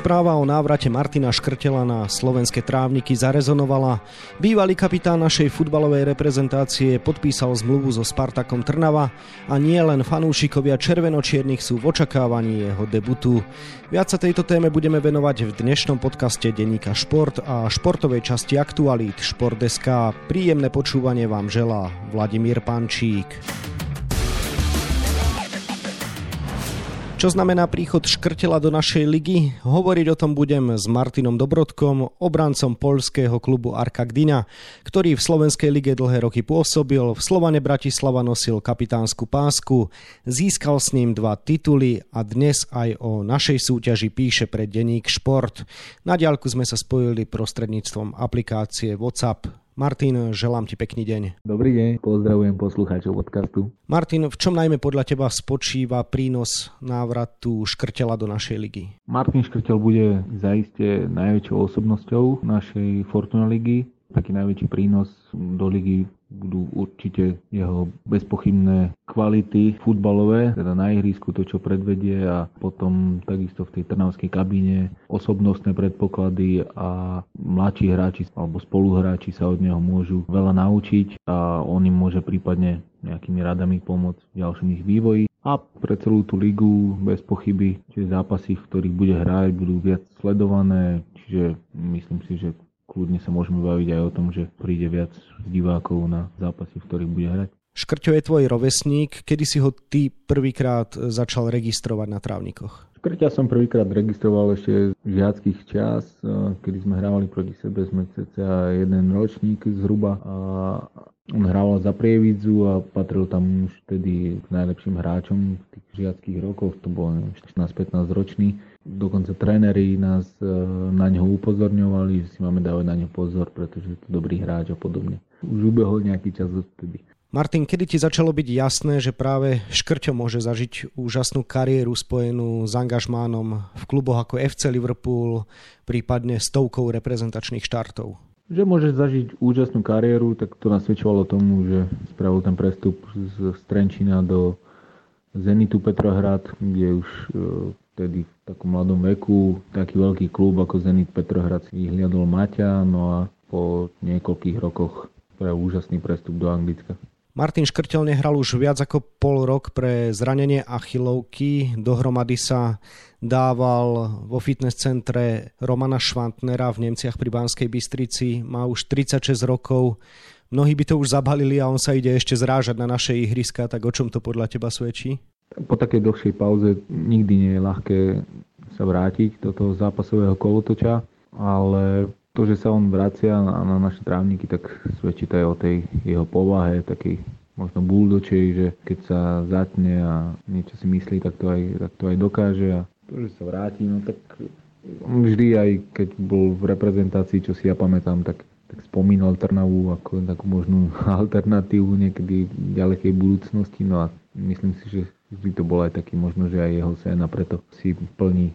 Správa o návrate Martina Škrtela na slovenské trávniky zarezonovala. Bývalý kapitán našej futbalovej reprezentácie podpísal zmluvu so Spartakom Trnava a nie len fanúšikovia červenočiernych sú v očakávaní jeho debutu. Viac sa tejto téme budeme venovať v dnešnom podcaste Denníka Šport a športovej časti Aktualít Šport.sk. Príjemné počúvanie vám želá Vladimír Pančík. Čo znamená príchod Škrtela do našej ligy? Hovoriť o tom budem s Martinom Dobrodkom, obrancom polského klubu Arka Gdyňa, ktorý v Slovenskej lige dlhé roky pôsobil, v Slovane Bratislava nosil kapitánsku pásku, získal s ním dva tituly a dnes aj o našej súťaži píše pre denník Šport. Na diálku sme sa spojili prostredníctvom aplikácie WhatsApp. Martin, želám ti pekný deň. Dobrý deň, pozdravujem poslucháčov podcastu. Martin, v čom najmä podľa teba spočíva prínos návratu Škrtela do našej ligy? Martin Škrtel bude zaiste najväčšou osobnosťou našej Fortuna ligy. Taký najväčší prínos do ligy budú určite jeho bezpochybné kvality futbalové, teda na ihrisku to, čo predvedie a potom takisto v tej trnavskej kabíne osobnostné predpoklady a mladší hráči alebo spoluhráči sa od neho môžu veľa naučiť a on im môže prípadne nejakými radami pomôcť v ďalšom ich vývoji. A pre celú tú ligu bez pochyby, čiže zápasy, v ktorých bude hrať, budú viac sledované, čiže myslím si, že kľudne sa môžeme baviť aj o tom, že príde viac divákov na zápasy, v ktorých bude hrať. Škrťo je tvoj rovesník. Kedy si ho ty prvýkrát začal registrovať na trávnikoch? Škrťa som prvýkrát registroval ešte v žiackých čas, kedy sme hrávali proti sebe, sme cca jeden ročník zhruba a on hrával za Prievidzu a patril tam už vtedy k najlepším hráčom v tých žiackých rokoch, to bol 16-15 ročný. Dokonca tréneri nás e, na neho upozorňovali, že si máme dávať na neho pozor, pretože je to dobrý hráč a podobne. Už ubehol nejaký čas odtedy. Martin, kedy ti začalo byť jasné, že práve Škrťo môže zažiť úžasnú kariéru spojenú s angažmánom v kluboch ako FC Liverpool, prípadne stovkou reprezentačných štartov? Že môže zažiť úžasnú kariéru, tak to nasvedčovalo tomu, že spravil ten prestup z Strenčina do Zenitu Petrohrad, kde už e, vtedy v takom mladom veku taký veľký klub ako Zenit Petrohrad si vyhliadol Maťa, no a po niekoľkých rokoch spravil úžasný prestup do Anglicka. Martin Škrtel nehral už viac ako pol rok pre zranenie achilovky. Dohromady sa dával vo fitness centre Romana Švantnera v Nemciach pri Banskej Bystrici. Má už 36 rokov. Mnohí by to už zabalili a on sa ide ešte zrážať na naše ihriska, tak o čom to podľa teba svedčí? Po takej dlhšej pauze nikdy nie je ľahké sa vrátiť do toho zápasového kolotoča, ale to, že sa on vracia na, na naše trávniky, tak svedčí aj o tej jeho povahe, takej možno buldočej, že keď sa zatne a niečo si myslí, tak to aj, tak to aj dokáže a to, že sa vráti, no tak vždy aj keď bol v reprezentácii, čo si ja pamätám, tak, tak spomínal Trnavu ako takú možnú alternatívu niekedy v ďalekej budúcnosti, no a myslím si, že vždy to bol aj taký možno, že aj jeho sen a preto si plní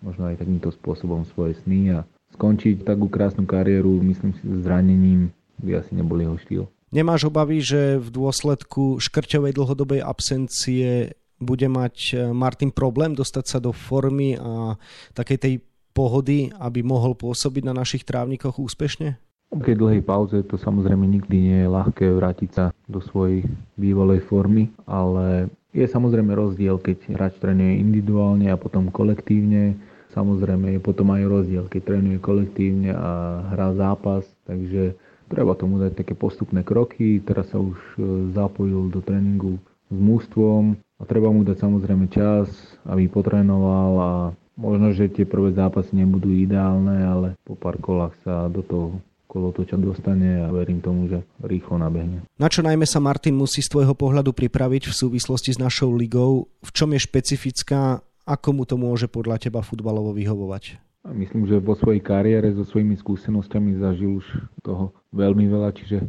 možno aj takýmto spôsobom svoje sny a skončiť takú krásnu kariéru, myslím si, zranením by asi nebol jeho štýl. Nemáš obavy, že v dôsledku škrťovej dlhodobej absencie bude mať e, Martin problém dostať sa do formy a takej tej pohody, aby mohol pôsobiť na našich trávnikoch úspešne? Tej dlhej pauze to samozrejme nikdy nie je ľahké vrátiť sa do svojej bývalej formy, ale je samozrejme rozdiel, keď hráč trénuje individuálne a potom kolektívne Samozrejme je potom aj rozdiel, keď trénuje kolektívne a hrá zápas, takže treba tomu dať také postupné kroky. Teraz sa už e, zapojil do tréningu s mústvom a treba mu dať samozrejme čas, aby potrénoval a možno, že tie prvé zápasy nebudú ideálne, ale po pár kolách sa do toho kolotoča dostane a verím tomu, že rýchlo nabehne. Na čo najmä sa Martin musí z tvojho pohľadu pripraviť v súvislosti s našou ligou? V čom je špecifická ako mu to môže podľa teba futbalovo vyhovovať? Myslím, že vo svojej kariére so svojimi skúsenosťami zažil už toho veľmi veľa, čiže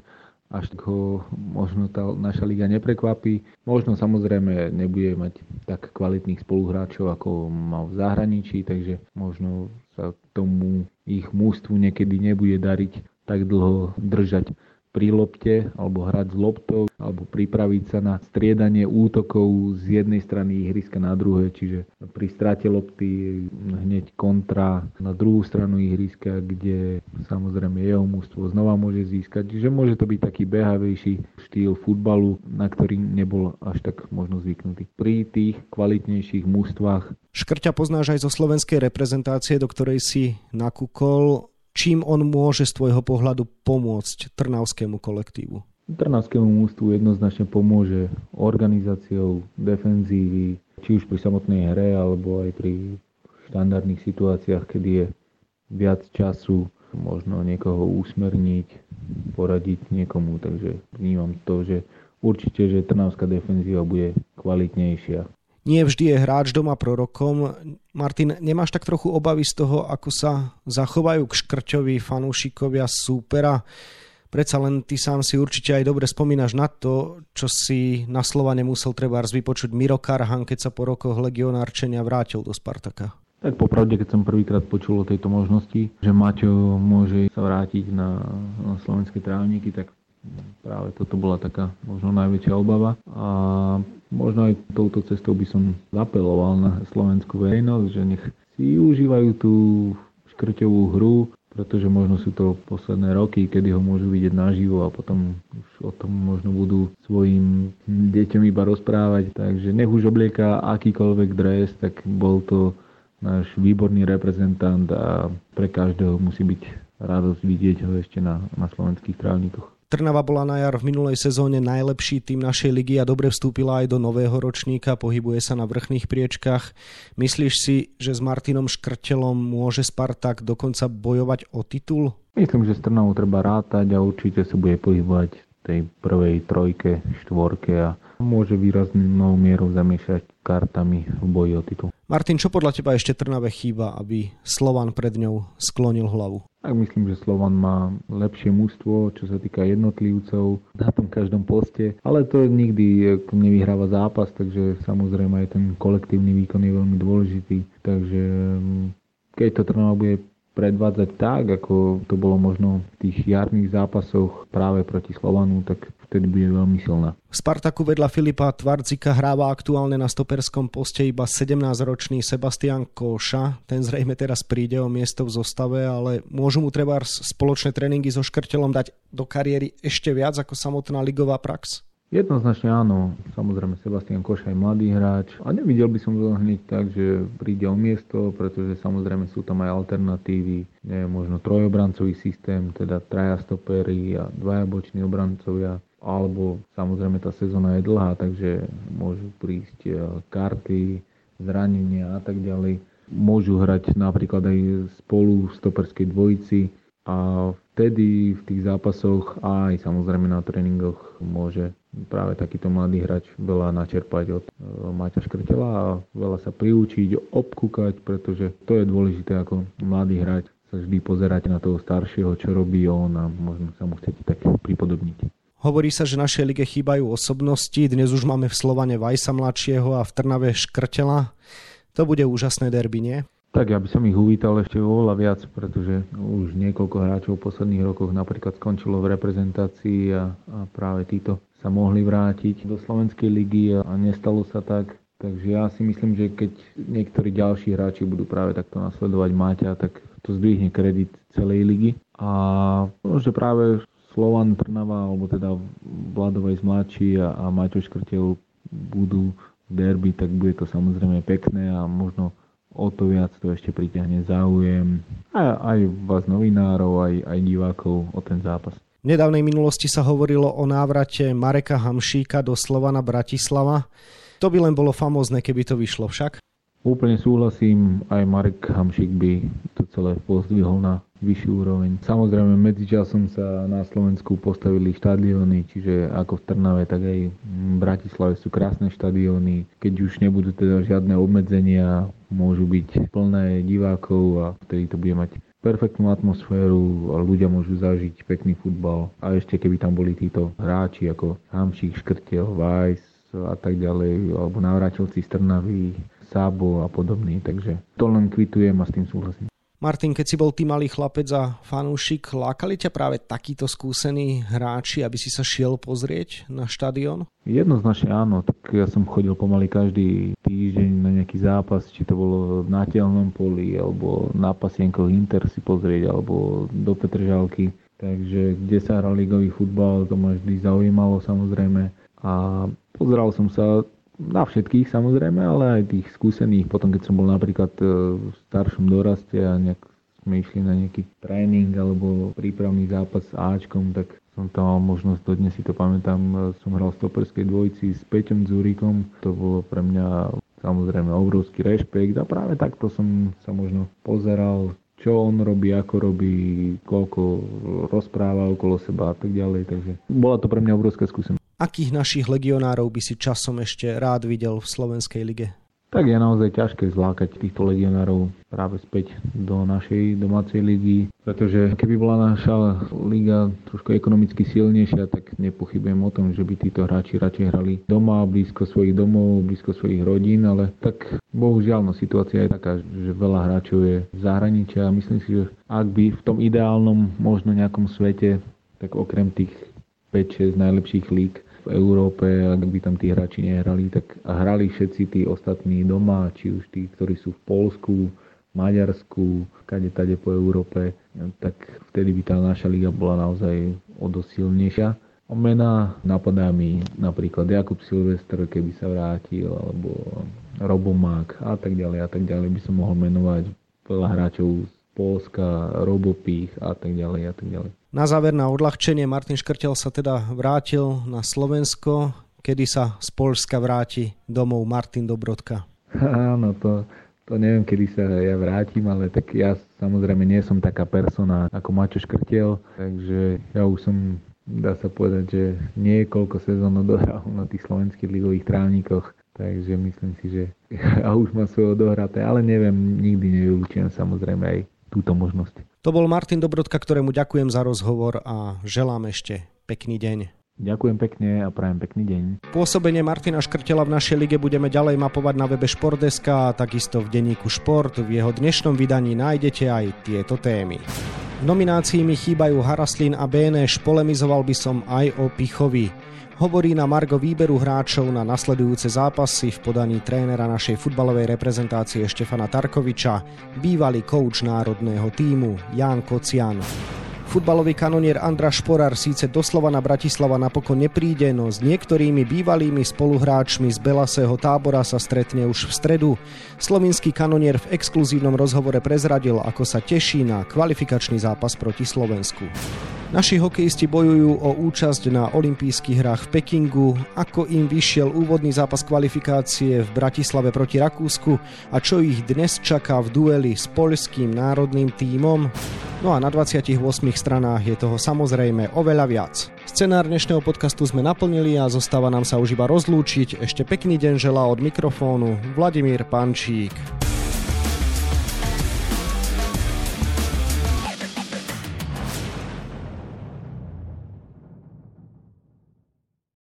až ho možno tá naša liga neprekvapí. Možno samozrejme nebude mať tak kvalitných spoluhráčov, ako mal v zahraničí, takže možno sa tomu ich mústvu niekedy nebude dariť tak dlho držať pri lopte alebo hrať s loptou alebo pripraviť sa na striedanie útokov z jednej strany ihriska na druhé, čiže pri strate lopty hneď kontra na druhú stranu ihriska, kde samozrejme jeho mústvo znova môže získať. Čiže môže to byť taký behavejší štýl futbalu, na ktorý nebol až tak možno zvyknutý. Pri tých kvalitnejších mústvách Škrťa poznáš aj zo slovenskej reprezentácie, do ktorej si nakúkol čím on môže z tvojho pohľadu pomôcť trnavskému kolektívu? Trnavskému mústvu jednoznačne pomôže organizáciou defenzívy, či už pri samotnej hre, alebo aj pri štandardných situáciách, kedy je viac času, možno niekoho usmerniť, poradiť niekomu. Takže vnímam to, že určite, že Trnavská defenzíva bude kvalitnejšia nie vždy je hráč doma prorokom. Martin, nemáš tak trochu obavy z toho, ako sa zachovajú k škrťovi fanúšikovia súpera? Predsa len ty sám si určite aj dobre spomínaš na to, čo si na slova nemusel treba vypočuť Miro Karhan, keď sa po rokoch legionárčenia vrátil do Spartaka. Tak popravde, keď som prvýkrát počul o tejto možnosti, že Maťo môže sa vrátiť na, na slovenské trávniky, tak práve toto bola taká možno najväčšia obava. A možno aj touto cestou by som zapeloval na slovenskú verejnosť, že nech si užívajú tú škrťovú hru, pretože možno sú to posledné roky, kedy ho môžu vidieť naživo a potom už o tom možno budú svojim deťom iba rozprávať. Takže nech už oblieka akýkoľvek dres, tak bol to náš výborný reprezentant a pre každého musí byť radosť vidieť ho ešte na, na slovenských trávnikoch. Trnava bola na jar v minulej sezóne najlepší tým našej ligy a dobre vstúpila aj do nového ročníka, pohybuje sa na vrchných priečkách. Myslíš si, že s Martinom Škrtelom môže Spartak dokonca bojovať o titul? Myslím, že s Trnavou treba rátať a určite sa bude pohybovať v tej prvej trojke, štvorke a môže výraznou mierou zamiešať kartami v boji o titul. Martin, čo podľa teba ešte Trnave chýba, aby Slovan pred ňou sklonil hlavu? Tak myslím, že Slovan má lepšie mužstvo, čo sa týka jednotlivcov na tom každom poste, ale to nikdy nevyhráva zápas, takže samozrejme aj ten kolektívny výkon je veľmi dôležitý. Takže mm, keď to Trnava bude predvádzať tak, ako to bolo možno v tých jarných zápasoch práve proti Slovanu, tak vtedy bude veľmi silná. V Spartaku vedľa Filipa Tvardzika hráva aktuálne na stoperskom poste iba 17-ročný Sebastian Koša. Ten zrejme teraz príde o miesto v zostave, ale môžu mu treba spoločné tréningy so Škrtelom dať do kariéry ešte viac ako samotná ligová prax? Jednoznačne áno. Samozrejme, Sebastian Koš je mladý hráč. A nevidel by som to hneď tak, že príde o miesto, pretože samozrejme sú tam aj alternatívy. Nie, možno trojobrancový systém, teda traja stopery a dvaja boční obrancovia. Alebo samozrejme tá sezóna je dlhá, takže môžu prísť e, karty, zranenia a tak ďalej. Môžu hrať napríklad aj spolu v stoperskej dvojici a vtedy v tých zápasoch a aj samozrejme na tréningoch môže práve takýto mladý hráč veľa načerpať od e, Maťa Škrtela a veľa sa priučiť, obkúkať, pretože to je dôležité ako mladý hráč sa vždy pozerať na toho staršieho, čo robí on a možno sa mu chcete tak pripodobniť. Hovorí sa, že našej lige chýbajú osobnosti. Dnes už máme v Slovane Vajsa mladšieho a v Trnave Škrtela. To bude úžasné derby, nie? Tak ja by som ich uvítal ešte oveľa viac, pretože už niekoľko hráčov v posledných rokoch napríklad skončilo v reprezentácii a, a práve títo sa mohli vrátiť do Slovenskej ligy a, a nestalo sa tak. Takže ja si myslím, že keď niektorí ďalší hráči budú práve takto nasledovať Maťa, tak to zdvihne kredit celej ligy. A možno práve Slovan Trnava, alebo teda Vladovej mladší a, a Maťo Škrtel budú v derby, tak bude to samozrejme pekné a možno o to viac to ešte pritiahne záujem aj, aj vás novinárov, aj, aj divákov o ten zápas. V nedávnej minulosti sa hovorilo o návrate Mareka Hamšíka do Slovana Bratislava. To by len bolo famózne, keby to vyšlo však. Úplne súhlasím, aj Marek Hamšík by to celé pozdvihol na vyššiu úroveň. Samozrejme, medzičasom sa na Slovensku postavili štadióny, čiže ako v Trnave, tak aj v Bratislave sú krásne štadióny. Keď už nebudú teda žiadne obmedzenia, môžu byť plné divákov a vtedy to bude mať perfektnú atmosféru a ľudia môžu zažiť pekný futbal. A ešte keby tam boli títo hráči ako Hamšík, Škrtel, Weiss a tak ďalej, alebo návratilci z Trnavy, Sábo a podobný, takže to len kvitujem a s tým súhlasím. Martin, keď si bol ty malý chlapec a fanúšik, lákali ťa práve takíto skúsení hráči, aby si sa šiel pozrieť na štadión? Jednoznačne áno, tak ja som chodil pomaly každý týždeň na nejaký zápas, či to bolo na telnom poli, alebo na pasienkoch Inter si pozrieť, alebo do Petržalky. Takže kde sa hral ligový futbal, to ma vždy zaujímalo samozrejme. A pozeral som sa na všetkých samozrejme, ale aj tých skúsených. Potom, keď som bol napríklad e, v staršom doraste a nejak sme išli na nejaký tréning alebo prípravný zápas s Ačkom, tak som tam mal možnosť, dodnes si to pamätám, e, som hral v stoperskej dvojici s Peťom Zúrikom. To bolo pre mňa samozrejme obrovský rešpekt a práve takto som sa možno pozeral, čo on robí, ako robí, koľko rozpráva okolo seba a tak ďalej. Takže bola to pre mňa obrovská skúsenosť. Akých našich legionárov by si časom ešte rád videl v Slovenskej lige? Tak je naozaj ťažké zlákať týchto legionárov práve späť do našej domácej ligy, pretože keby bola naša liga trošku ekonomicky silnejšia, tak nepochybujem o tom, že by títo hráči radšej hrali doma, blízko svojich domov, blízko svojich rodín, ale tak bohužiaľ no, situácia je taká, že veľa hráčov je v zahraničí a myslím si, že ak by v tom ideálnom možno nejakom svete, tak okrem tých 5-6 najlepších líg v Európe, ak by tam tí hráči nehrali, tak hrali všetci tí ostatní doma, či už tí, ktorí sú v Polsku, Maďarsku, kade tade po Európe, tak vtedy by tá naša liga bola naozaj o dosť. O mená napadá mi napríklad Jakub Silvestr, keby sa vrátil, alebo Robomák a tak ďalej a tak ďalej. By som mohol menovať veľa hráčov z Polska, Robopích a tak ďalej a tak ďalej. Na záver na odľahčenie Martin Škrtel sa teda vrátil na Slovensko. Kedy sa z Polska vráti domov Martin Dobrodka? Áno, to, to neviem, kedy sa ja vrátim, ale tak ja samozrejme nie som taká persona ako Mačo Škrtel, takže ja už som, dá sa povedať, že niekoľko sezón odohral na tých slovenských ligových trávnikoch, takže myslím si, že ja už mám svoje odohraté, ale neviem, nikdy nevylúčujem samozrejme aj túto možnosť. To bol Martin Dobrodka, ktorému ďakujem za rozhovor a želám ešte pekný deň. Ďakujem pekne a prajem pekný deň. Pôsobenie Martina Škrtela v našej lige budeme ďalej mapovať na webe Športdeska a takisto v denníku Šport. V jeho dnešnom vydaní nájdete aj tieto témy. V nominácii mi chýbajú Haraslín a Béneš, polemizoval by som aj o Pichovi hovorí na Margo výberu hráčov na nasledujúce zápasy v podaní trénera našej futbalovej reprezentácie Štefana Tarkoviča, bývalý kouč národného týmu Jan Kocian. Futbalový kanonier Andra Šporar síce doslova na Bratislava napokon nepríde, no s niektorými bývalými spoluhráčmi z Belasého tábora sa stretne už v stredu. Slovinský kanonier v exkluzívnom rozhovore prezradil, ako sa teší na kvalifikačný zápas proti Slovensku. Naši hokejisti bojujú o účasť na olympijských hrách v Pekingu, ako im vyšiel úvodný zápas kvalifikácie v Bratislave proti Rakúsku a čo ich dnes čaká v dueli s poľským národným tímom. No a na 28 stranách je toho samozrejme oveľa viac. Scenár dnešného podcastu sme naplnili a zostáva nám sa už iba rozlúčiť. Ešte pekný deň želá od mikrofónu Vladimír Pančík.